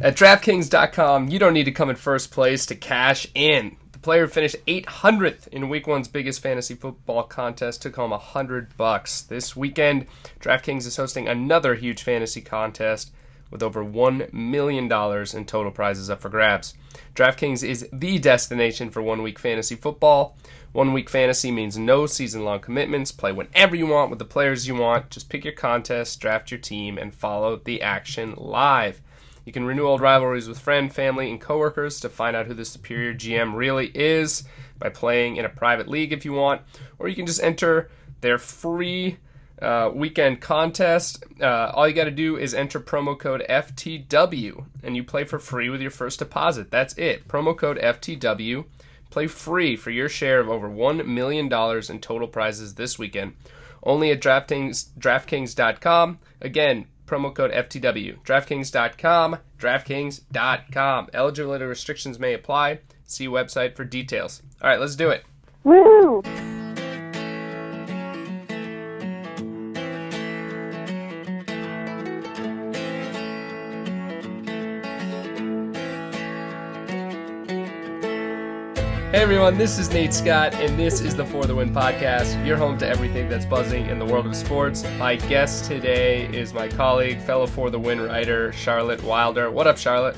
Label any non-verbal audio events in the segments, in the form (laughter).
At DraftKings.com, you don't need to come in first place to cash in. The player finished 800th in Week One's biggest fantasy football contest, took home 100 bucks. This weekend, DraftKings is hosting another huge fantasy contest with over $1 million in total prizes up for grabs. DraftKings is the destination for one week fantasy football. One week fantasy means no season long commitments. Play whenever you want with the players you want. Just pick your contest, draft your team, and follow the action live. You can renew old rivalries with friend, family, and coworkers to find out who the superior GM really is by playing in a private league if you want, or you can just enter their free uh, weekend contest. Uh, all you got to do is enter promo code FTW and you play for free with your first deposit. That's it. Promo code FTW. Play free for your share of over $1 million in total prizes this weekend. Only at DraftKings, DraftKings.com. Again, promo code FTW. DraftKings.com, DraftKings.com. Eligibility restrictions may apply. See website for details. All right, let's do it. Woo! Hey everyone, this is Nate Scott, and this is the For the Win podcast, your home to everything that's buzzing in the world of sports. My guest today is my colleague, fellow For the Win writer, Charlotte Wilder. What up, Charlotte?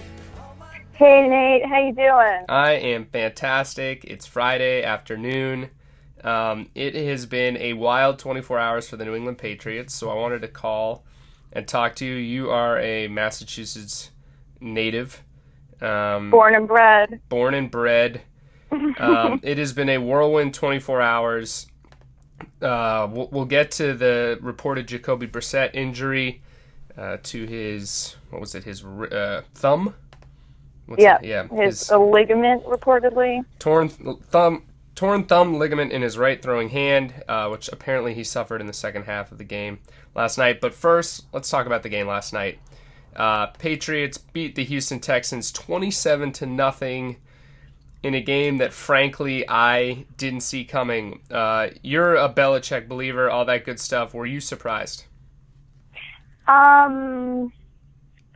Hey Nate, how you doing? I am fantastic. It's Friday afternoon. Um, it has been a wild 24 hours for the New England Patriots, so I wanted to call and talk to you. You are a Massachusetts native. Um, Born and bred. born and bred. Um, it has been a whirlwind 24 hours. Uh, we'll, we'll get to the reported Jacoby Brissett injury uh, to his what was it? His uh, thumb. What's Yeah, it? yeah. His, a ligament reportedly. torn th- thumb torn thumb ligament in his right throwing hand, uh, which apparently he suffered in the second half of the game last night. But first, let's talk about the game last night. Uh, Patriots beat the Houston Texans twenty-seven to nothing in a game that, frankly, I didn't see coming. Uh, you're a Belichick believer, all that good stuff. Were you surprised? Um,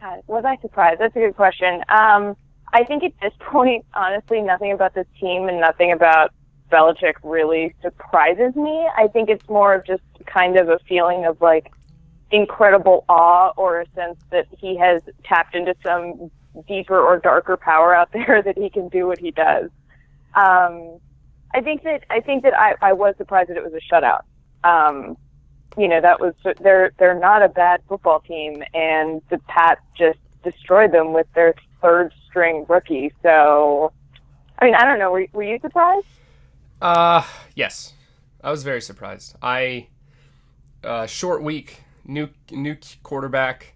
God, was I surprised? That's a good question. Um, I think at this (laughs) point, honestly, nothing about this team and nothing about Belichick really surprises me. I think it's more of just kind of a feeling of like incredible awe or a sense that he has tapped into some deeper or darker power out (laughs) there that he can do what he does. Um, I think that I think that I, I was surprised that it was a shutout. Um, you know, that was they're they're not a bad football team, and the Pats just destroyed them with their third string rookie. So, I mean, I don't know. Were, were you surprised? Uh, yes. I was very surprised. I uh, short week, new new quarterback,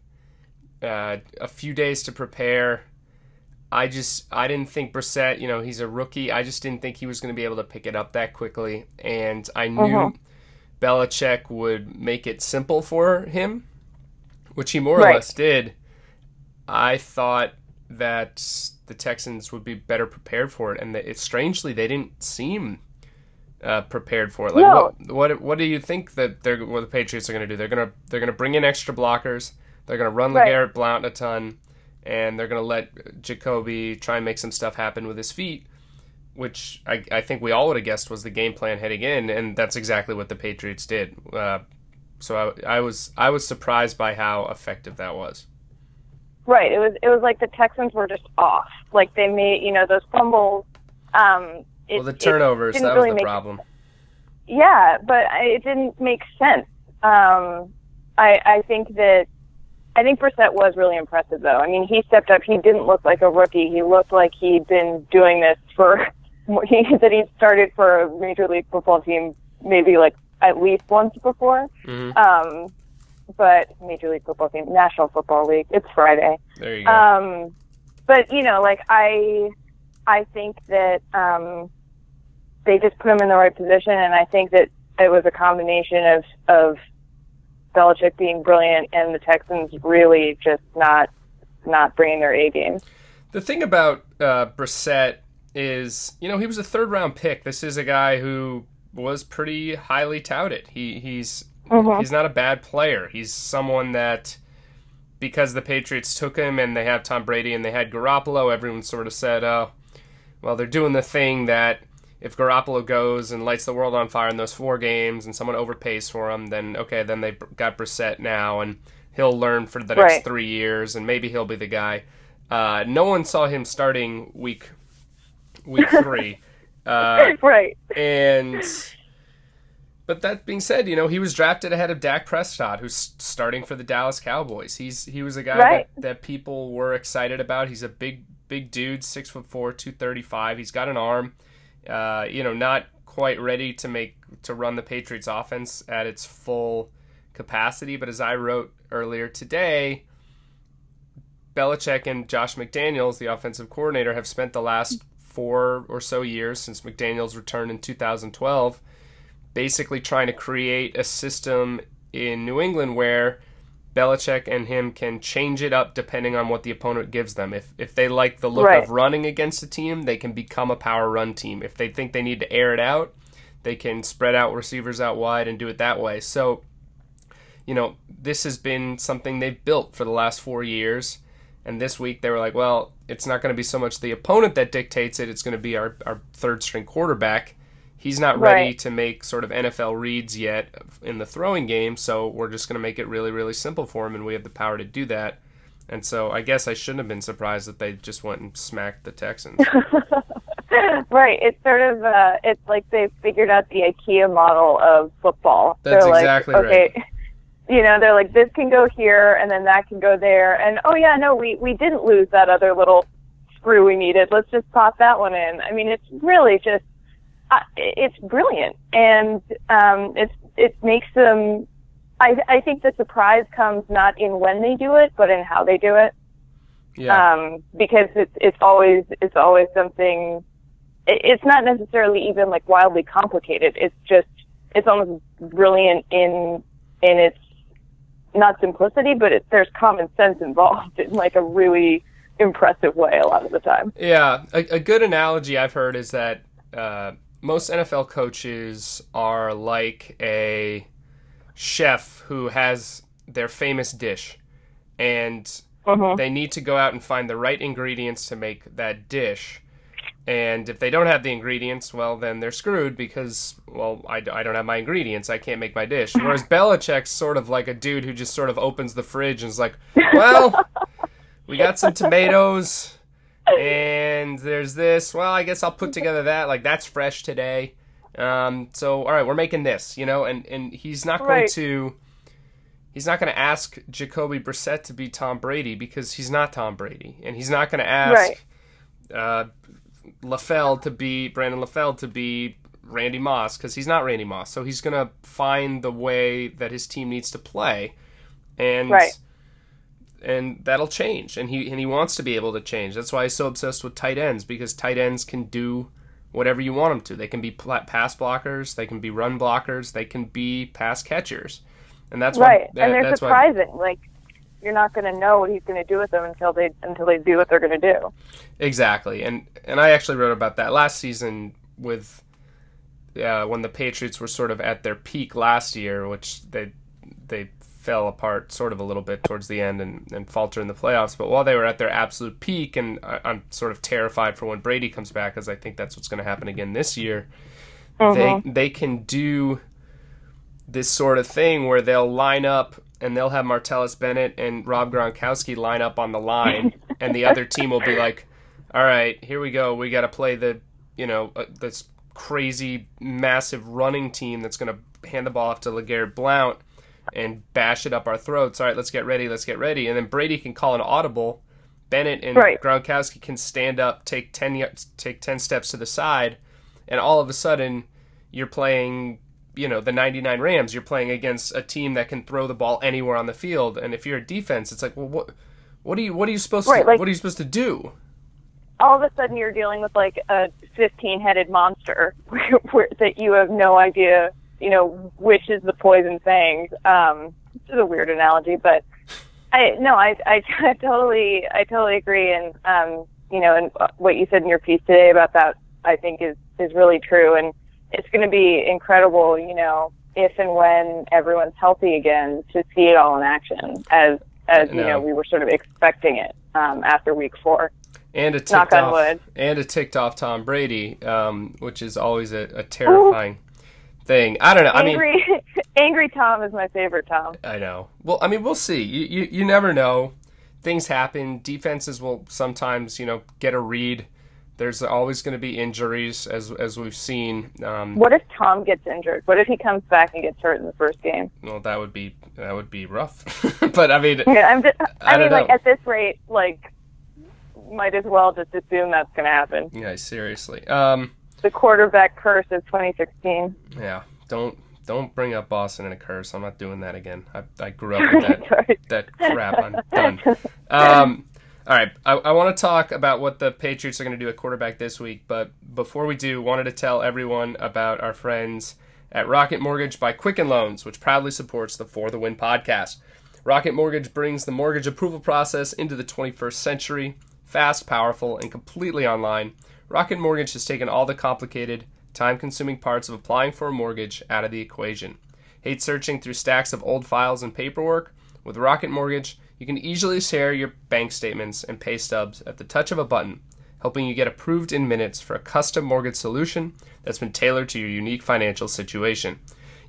uh, a few days to prepare. I just I didn't think Brissett, you know, he's a rookie. I just didn't think he was going to be able to pick it up that quickly, and I knew Mhm. Belichick would make it simple for him, which he more or less did. I thought that the Texans would be better prepared for it, and that it strangely they didn't seem uh, prepared for it. Like No. what what what do you think that they're what the Patriots are going to do? They're gonna they're gonna bring in extra blockers. They're gonna run Right. LeGarrette Blount a ton, and they're gonna let Jacoby try and make some stuff happen with his feet. Which I, I think we all would have guessed was the game plan heading in, and that's exactly what the Patriots did. Uh, so I, I was I was surprised by how effective that was. Right. It was it was like the Texans were just off. Like they made you know those fumbles. Um, it, well, the turnovers that really was the problem. Yeah, but I- it didn't make sense. Um, I I think that I think Brissett was really impressive though. I mean, he stepped up. He didn't look like a rookie. He looked like he'd been doing this for (laughs) he that he started for a major league football team maybe like at least once before. hmm Um, but major league football team, National Football League. It's Friday. There you go. Um, but you know, like I, I think that um, they just put him in the right position, and I think that it was a combination of of Belichick being brilliant and the Texans really just not not bringing their A game. The thing about uh, Brissett is, you know, he was a third round pick. This is a guy who was pretty highly touted. He he's Mhm. he's not a bad player. He's someone that because the Patriots took him and they have Tom Brady and they had Garoppolo, everyone sort of said, "Oh, well, they're doing the thing that if Garoppolo goes and lights the world on fire in those four games and someone overpays for him, then okay, then they've got Brissett now and he'll learn for the next Right. three years and maybe he'll be the guy." Uh, no one saw him starting week week (laughs) three. Uh, right. and but that being said, you know he was drafted ahead of Dak Prescott, who's starting for the Dallas Cowboys. He's he was a guy Right. that, that people were excited about. He's a big big dude, six foot four, two thirty five. He's got an arm. Uh, you know, not quite ready to make to run the Patriots offense at its full capacity. But as I wrote earlier today, Belichick and Josh McDaniels, the offensive coordinator, have spent the last four or so years since McDaniels returned in 2012 basically trying to create a system in New England where Belichick and him can change it up depending on what the opponent gives them. If if they like the look Right. of running against a team, they can become a power run team. If they think they need to air it out, they can spread out receivers out wide and do it that way. So, you know, this has been something they've built for the last 4 years. And this week they were like, well, it's not going to be so much the opponent that dictates it, it's going to be our, our third string quarterback. He's not ready Right. to make sort of NFL reads yet in the throwing game, so we're just going to make it really, really simple for him, and we have the power to do that. And so I guess I shouldn't have been surprised that they just went and smacked the Texans. (laughs) right. It's sort of uh it's like they figured out the IKEA model of football. That's they're like, exactly okay, right. You know, they're like this can go here and then that can go there and oh yeah, no, we we didn't lose that other little screw we needed. Let's just pop that one in. I mean, it's really just uh, it's brilliant and um it's it makes them I I think the surprise comes not in when they do it, but in how they do it Yeah. um, because it's it's always it's always something. it- It's not necessarily even like wildly complicated. It's just it's almost brilliant in in its not simplicity, but it, there's common sense involved in like a really impressive way a lot of the time. Yeah, a, a good analogy I've heard is that uh, most NFL coaches are like a chef who has their famous dish, and Mhm. they need to go out and find the right ingredients to make that dish. And if they don't have the ingredients, well, then they're screwed because, well, I, I don't have my ingredients. I can't make my dish. (laughs) Whereas Belichick's sort of like a dude who just sort of opens the fridge and is like, well, we got some tomatoes and there's this. Well, I guess I'll put together that. Like, that's fresh today. Um, so, all right, we're making this, you know, and, and he's not going Right. to. He's not going to ask Jacoby Brissett to be Tom Brady because he's not Tom Brady, and he's not going to ask uh, LaFell to be Brandon LaFell to be Randy Moss because he's not Randy Moss. So he's going to find the way that his team needs to play, and Right. And that'll change. And he and he wants to be able to change. That's why he's so obsessed with tight ends because tight ends can do whatever you want them to. They can be pass blockers, they can be run blockers, they can be pass catchers, and that's right, why and they're that's why surprising. Like you're not going to know what he's going to do with them until they until they do what they're going to do. Exactly, and and I actually wrote about that last season with uh, when the Patriots were sort of at their peak last year, which they they fell apart sort of a little bit towards the end and, and falter in the playoffs. But while they were at their absolute peak, and I, I'm sort of terrified for when Brady comes back, because I think that's what's going to happen again this year. They they can do this sort of thing where they'll line up and they'll have Martellus Bennett and Rob Gronkowski line up on the line, (laughs) and the other team will be like, "All right, here we go. We got to play the, you know, uh, this crazy, massive running team that's going to hand the ball off to LeGarrette Blount and bash it up our throats. All right, let's get ready. Let's get ready." And then Brady can call an audible. Bennett and Right. Gronkowski can stand up, take ten take ten steps to the side, and all of a sudden you're playing you know the 99 Rams you're playing against a team that can throw the ball anywhere on the field and if you're a defense it's like well what what are you what are you supposed Right, to like- what are you supposed to do all of a sudden you're dealing with like a 15 headed monster (laughs) where, where, that you have no idea, you know, which is the poison fangs. Um, this is a weird analogy, but I, no, I, I, I (laughs) totally, I totally agree. And, um, you know, and what you said in your piece today about that, I think is, is really true. And it's going to be incredible, you know, if and when everyone's healthy again to see it all in action as, as you know we were sort of expecting it um, after week four. and a ticked Knock on off and a ticked off Tom Brady, um, which is always a, a terrifying thing. I don't know. I mean, Angry, (laughs) angry Tom is my favorite Tom. I know. Well, I mean, we'll see. You, you you never know. Things happen. Defenses will sometimes, you know, get a read. There's always going to be injuries, as as we've seen. Um, What if Tom gets injured? What if he comes back and gets hurt in the first game? well, that would be that would be rough. (laughs) but I mean, Yeah, I'm just, I I, mean, like know. at this rate, like might as well just assume that's going to happen. yeah, seriously. Um, The quarterback curse of 2016. yeah, don't don't bring up Boston in a curse. I'm not doing that again. I, I grew up (laughs) with that that crap. I'm done. (laughs) Um, all right, I, I want to talk about what the Patriots are going to do at quarterback this week. But before we do, wanted to tell everyone about our friends at Rocket Mortgage by Quicken Loans, which proudly supports the For the Win podcast. Rocket Mortgage brings the mortgage approval process into the 21st century, fast, powerful, and completely online. Rocket Mortgage has taken all the complicated, time consuming parts of applying for a mortgage out of the equation. Hate searching through stacks of old files and paperwork? With Rocket Mortgage, you can easily share your bank statements and pay stubs at the touch of a button, helping you get approved in minutes for a custom mortgage solution that's been tailored to your unique financial situation.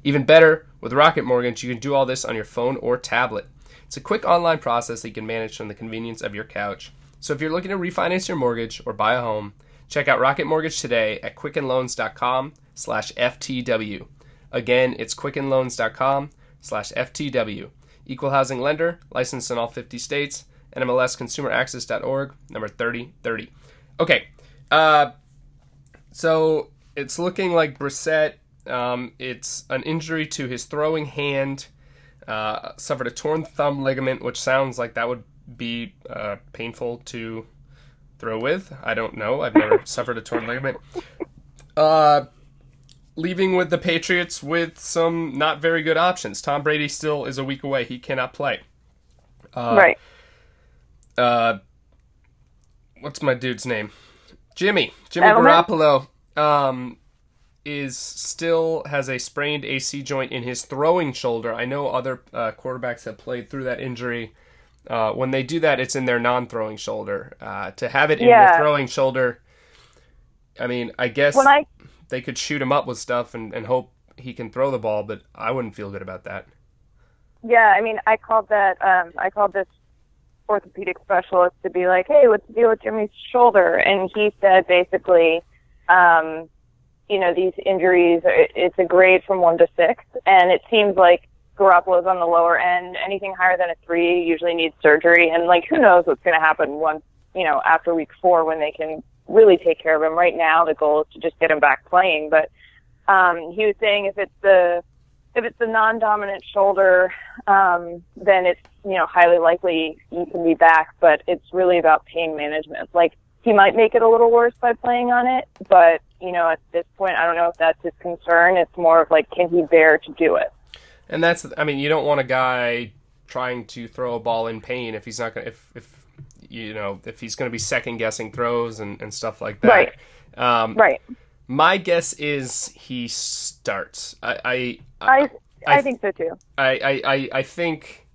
Even better, with Rocket Mortgage, you can do all this on your phone or tablet. It's a quick online process that you can manage from the convenience of your couch. So if you're looking to refinance your mortgage or buy a home, check out Rocket Mortgage today at quickenloans.com slash FTW. Again, it's quickenloans.com slash FTW. Equal housing lender, licensed in all 50 states, NMLSconsumeraccess.org, number 3030. Okay, uh, so it's looking like Brissett, um, it's an injury to his throwing hand, uh, suffered a torn thumb ligament, which sounds like that would be uh, painful to throw with. I don't know. I've never (laughs) suffered a torn ligament. Uh, leaving with the Patriots with some not very good options. Tom Brady still is a week away. He cannot play. Uh, right. Uh, what's my dude's name? Jimmy. Jimmy? Garoppolo. Um, is still has a sprained AC joint in his throwing shoulder. I know other uh, quarterbacks have played through that injury. Uh, when they do that, it's in their non-throwing shoulder. Uh, to have it in Yeah. your throwing shoulder, I mean, I guess When I they could shoot him up with stuff and, and hope he can throw the ball, but I wouldn't feel good about that. Yeah, I mean, I called that. Um, I called this orthopedic specialist to be like, "Hey, what's the deal with Jimmy's shoulder?" And he said basically, um, you know, these injuries. It's a grade from one to six, and it seems like Garoppolo's on the lower end. Anything higher than a three usually needs surgery, and like, who knows what's going to happen once you know after week four when they can really take care of him. Right now, the goal is to just get him back playing, but um, he was saying if it's the if it's a non-dominant shoulder, um, then it's you know highly likely you can be back. But it's really about pain management. Like he might make it a little worse by playing on it, but you know at this point I don't know if that's his concern. It's more of like can he bear to do it? And that's, I mean, you don't want a guy trying to throw a ball in pain if he's not going to, if, if, you know, if he's going to be second guessing throws and, and stuff like that. Right. Um, Right. My guess is he starts. I, I, I I, I- think so too. I, I, I, I think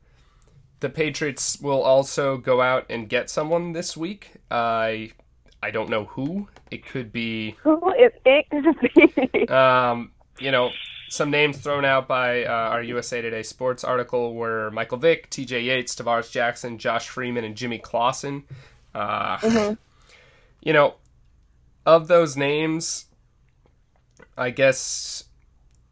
the Patriots will also go out and get someone this week. I, I don't know who. It could be Who is it going to be? um, you know, some names thrown out by uh, our USA Today Sports article were Michael Vick, T.J. Yates, Tarvaris Jackson, Josh Freeman, and Jimmy Clausen. Uh, You know, of those names, I guess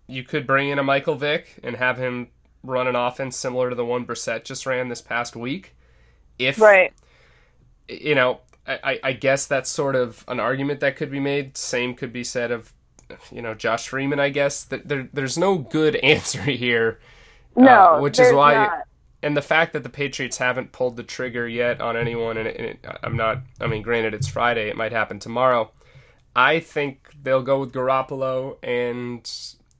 you could bring in a Michael Vick and have him run an offense similar to the one Brissett just ran this past week. If right. you know, I- I guess that's sort of an argument that could be made. Same could be said of, you know, Josh Freeman. I guess that there, there's no good (laughs) answer here, No, uh, which is why, not. and the fact that the Patriots haven't pulled the trigger yet on anyone, and, it, and it, I'm not. I mean, granted, it's Friday; it might happen tomorrow. I think they'll go with Garoppolo, and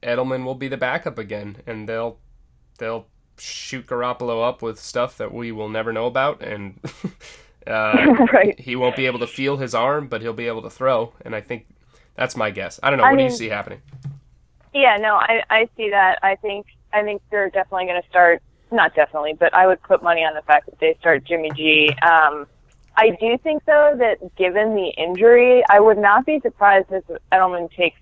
Edelman will be the backup again, and they'll they'll shoot Garoppolo up with stuff that we will never know about, and (laughs) uh, (laughs) Right. he won't be able to feel his arm, but he'll be able to throw. And I think that's my guess. I don't know. I what do you see happening? Yeah, no, I I see that. I think I think they're definitely going to start not definitely, but I would put money on the fact that they start Jimmy G. Um, I do think though that given the injury, I would not be surprised if Edelman takes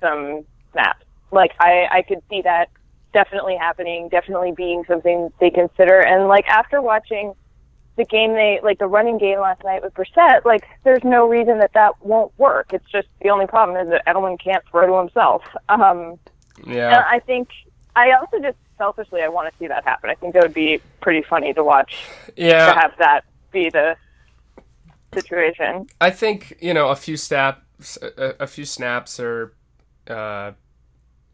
some snaps. Like I, I could see that definitely happening, definitely being something they consider. And like after watching the game they like the running game last night with Brissett, like there's no reason that that won't work. It's just the only problem is that Edelman can't throw to himself. Um, Yeah. and I think I also just selfishly I want to see that happen. I think that would be pretty funny to watch Yeah. to have that be the situation. I think you know a few snaps, a, a few snaps are uh,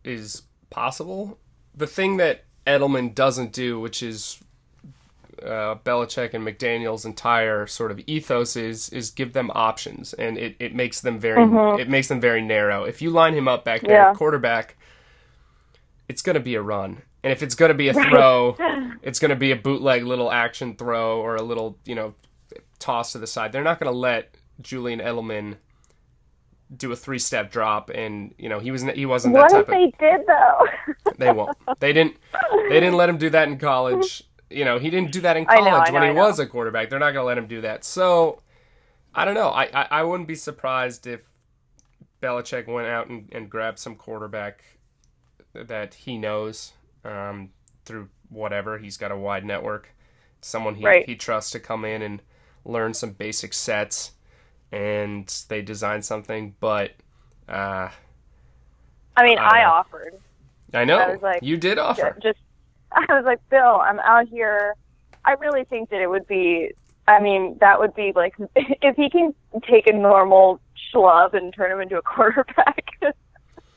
is possible. The thing that Edelman doesn't do, which is uh, Belichick and McDaniel's entire sort of ethos, is is give them options, and it, it makes them very it makes them very narrow. If you line him up back there, Yeah. quarterback, it's going to be a run. And if it's going to be a throw, (laughs) it's going to be a bootleg little action throw or a little, you know, toss to the side. They're not going to let Julian Edelman do a three-step drop, and you know he was he wasn't that type if they did though? They won't. They didn't. They didn't let him do that in college. (laughs) You know he didn't do that in I know, college I when know, he was a quarterback. They're not going to let him do that. So I don't know. I, I I wouldn't be surprised if Belichick went out and, and grabbed some quarterback that he knows um, through whatever. He's got a wide network. Someone he, Right. he trusts to come in and learn some basic sets, and they design something. But uh, I mean, I I, offered. I know I was like, you did offer. Just, (laughs) I was like, Bill, I'm out here. I really think that it would be. I mean, that would be like (laughs) if he can take a normal schlub and turn him into a (laughs) quarterback.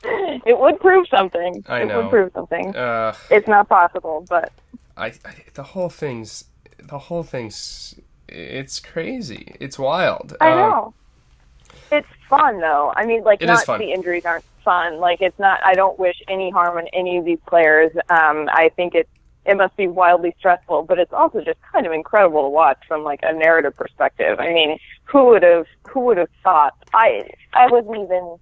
it would prove something. I know. it would prove something. Uh, It's not possible, but I, I the whole thing's the whole thing's it's crazy. It's wild. I Um, know. It's fun though. I mean, like not the injuries aren't fun. Like it's not. I don't wish any harm on any of these players. Um, I think it it must be wildly stressful, but it's also just kind of incredible to watch from like a narrative perspective. I mean, who would have who would have thought? I I wasn't even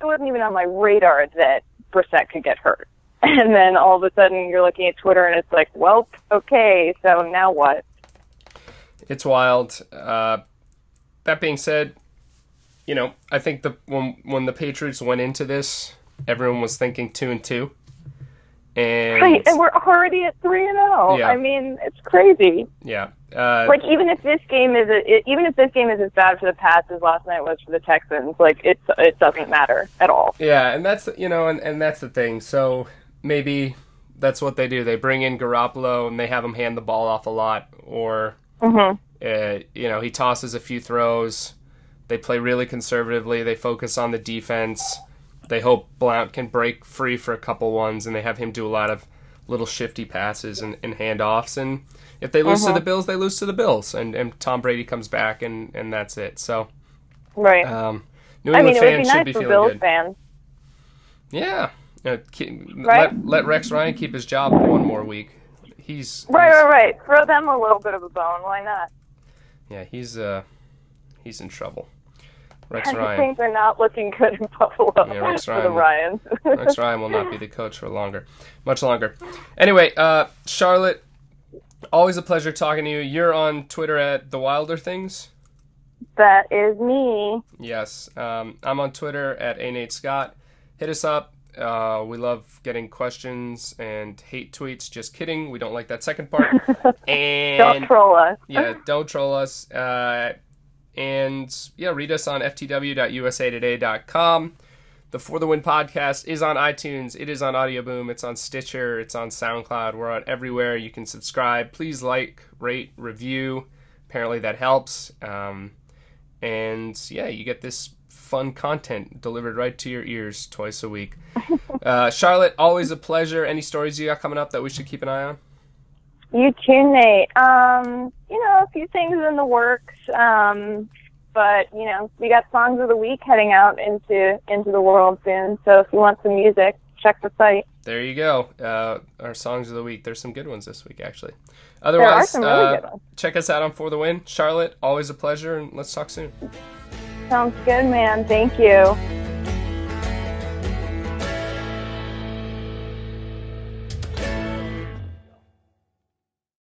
it wasn't even on my radar that Brissett could get hurt. (laughs) And then all of a sudden you're looking at Twitter and it's like, well, okay, so now what? It's wild. Uh, that being said, you know, I think the when when the Patriots went into this, everyone was thinking two and two, and, Right, and we're already at three and zero. Yeah. I mean, it's crazy. yeah, uh, Like even if this game is a, it, even if this game is as bad for the Pats as last night was for the Texans, like it's it doesn't matter at all. yeah, and that's you know, and, and that's the thing. So maybe that's what they do. They bring in Garoppolo and they have him hand the ball off a lot, or hmm uh, you know, he tosses a few throws. They play really conservatively. They focus on the defense. They hope Blount can break free for a couple ones, and they have him do a lot of little shifty passes and, and handoffs. And if they lose to the Bills, they lose to the Bills, and, and Tom Brady comes back, and, and that's it. So, Right. um, New I mean, it would be fans should nice be for feeling Bills good. fans. Yeah, Uh, keep, Right. let, let Rex Ryan keep his job one more week. He's Right, he's- right, right. Throw them a little bit of a bone. Why not? Yeah, he's uh, he's in trouble. Rex Ryan. (laughs) things are not looking good in Buffalo Yeah, Rex (laughs) for the Ryan. Ryans. Rex Ryan will not be the coach for longer, much longer. Anyway, uh, Charlotte, always a pleasure talking to you. You're on Twitter at the Wilder Things. that is me. Yes, um, I'm on Twitter at a Nate Scott. Hit us up. Uh, we love getting questions and hate tweets. Just kidding. We don't like that second part. and (laughs) Don't And troll us. yeah, don't troll us. Uh, and yeah, read us on ftw.usatoday.com. The For the Win podcast is on iTunes. It is on Audioboom. It's on Stitcher. It's on SoundCloud. We're on everywhere. You can subscribe. Please like, rate, review. Apparently that helps. Um, and yeah, you get this fun content delivered right to your ears twice a week. (laughs) Uh, Charlotte, always a pleasure. Any stories you got coming up that we should keep an eye on? You too, Nate. Um, you know, a few things in the works. Um, but you know, we got songs of the week heading out into into the world soon. So if you want some music, check the site. There you go. Uh, our songs of the week. There's some good ones this week, actually. Otherwise, really uh, check us out on For the Win. Charlotte, always a pleasure, and let's talk soon. Sounds good, man. Thank you.